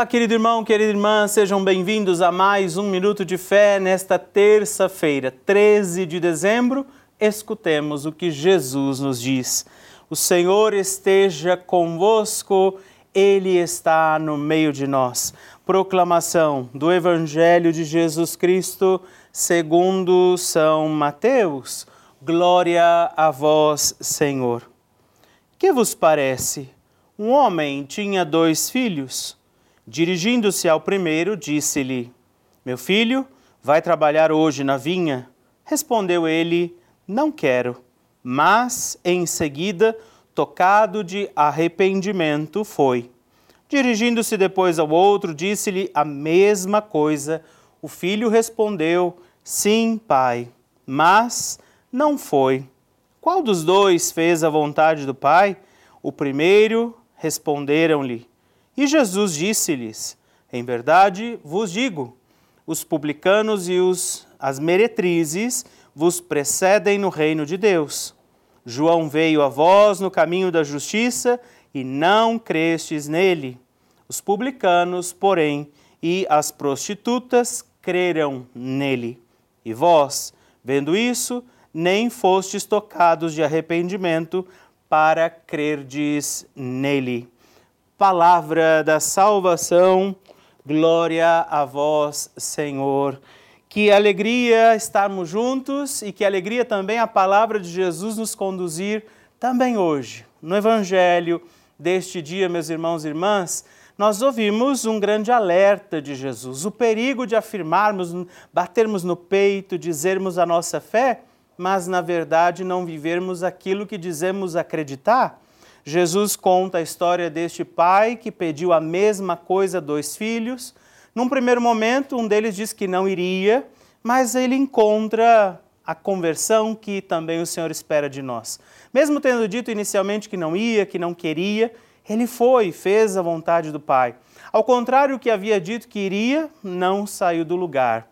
Olá, querido irmão, querida irmã, sejam bem-vindos a mais um Minuto de Fé nesta terça-feira, 13 de dezembro. Escutemos o que Jesus nos diz. O Senhor esteja convosco, Ele está no meio de nós. Proclamação do Evangelho de Jesus Cristo segundo São Mateus. Glória a vós, Senhor. Que vos parece? Um homem tinha dois filhos. Dirigindo-se ao primeiro, disse-lhe: Meu filho, vai trabalhar hoje na vinha? Respondeu ele: Não quero. Mas, em seguida, tocado de arrependimento, foi. Dirigindo-se depois ao outro, disse-lhe a mesma coisa. O filho respondeu: Sim, pai. Mas não foi. Qual dos dois fez a vontade do pai? O primeiro, responderam-lhe. E Jesus disse-lhes: Em verdade vos digo, os publicanos e os, as meretrizes vos precedem no reino de Deus. João veio a vós no caminho da justiça e não crestes nele. Os publicanos, porém, e as prostitutas creram nele. E vós, vendo isso, nem fostes tocados de arrependimento para crerdes nele palavra da salvação. Glória a vós, Senhor. Que alegria estarmos juntos e que alegria também a palavra de Jesus nos conduzir também hoje. No Evangelho deste dia, meus irmãos e irmãs, nós ouvimos um grande alerta de Jesus, o perigo de afirmarmos, batermos no peito, dizermos a nossa fé, mas na verdade não vivermos aquilo que dizemos acreditar. Jesus conta a história deste pai que pediu a mesma coisa a dois filhos. Num primeiro momento, um deles diz que não iria, mas ele encontra a conversão que também o Senhor espera de nós. Mesmo tendo dito inicialmente que não ia, que não queria, ele foi, fez a vontade do Pai. Ao contrário do que havia dito que iria, não saiu do lugar.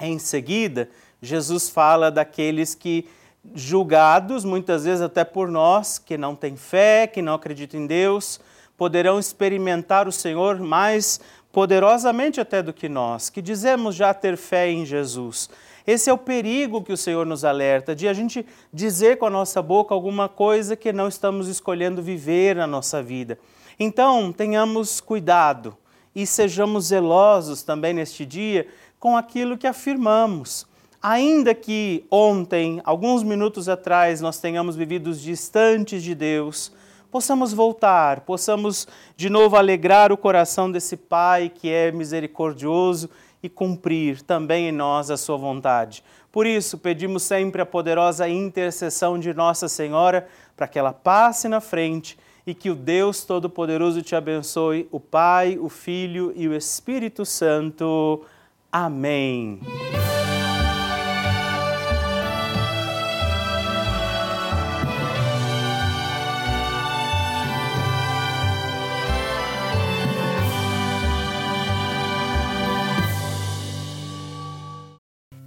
Em seguida, Jesus fala daqueles que julgados, muitas vezes até por nós, que não têm fé, que não acreditam em Deus, poderão experimentar o Senhor mais poderosamente até do que nós, que dizemos já ter fé em Jesus. Esse é o perigo que o Senhor nos alerta, de a gente dizer com a nossa boca alguma coisa que não estamos escolhendo viver na nossa vida. Então, tenhamos cuidado e sejamos zelosos também neste dia com aquilo que afirmamos ainda que ontem, alguns minutos atrás, nós tenhamos vivido distantes de Deus, possamos voltar, possamos de novo alegrar o coração desse Pai que é misericordioso e cumprir também em nós a sua vontade. Por isso, pedimos sempre a poderosa intercessão de Nossa Senhora para que ela passe na frente e que o Deus Todo-Poderoso te abençoe, o Pai, o Filho e o Espírito Santo. Amém.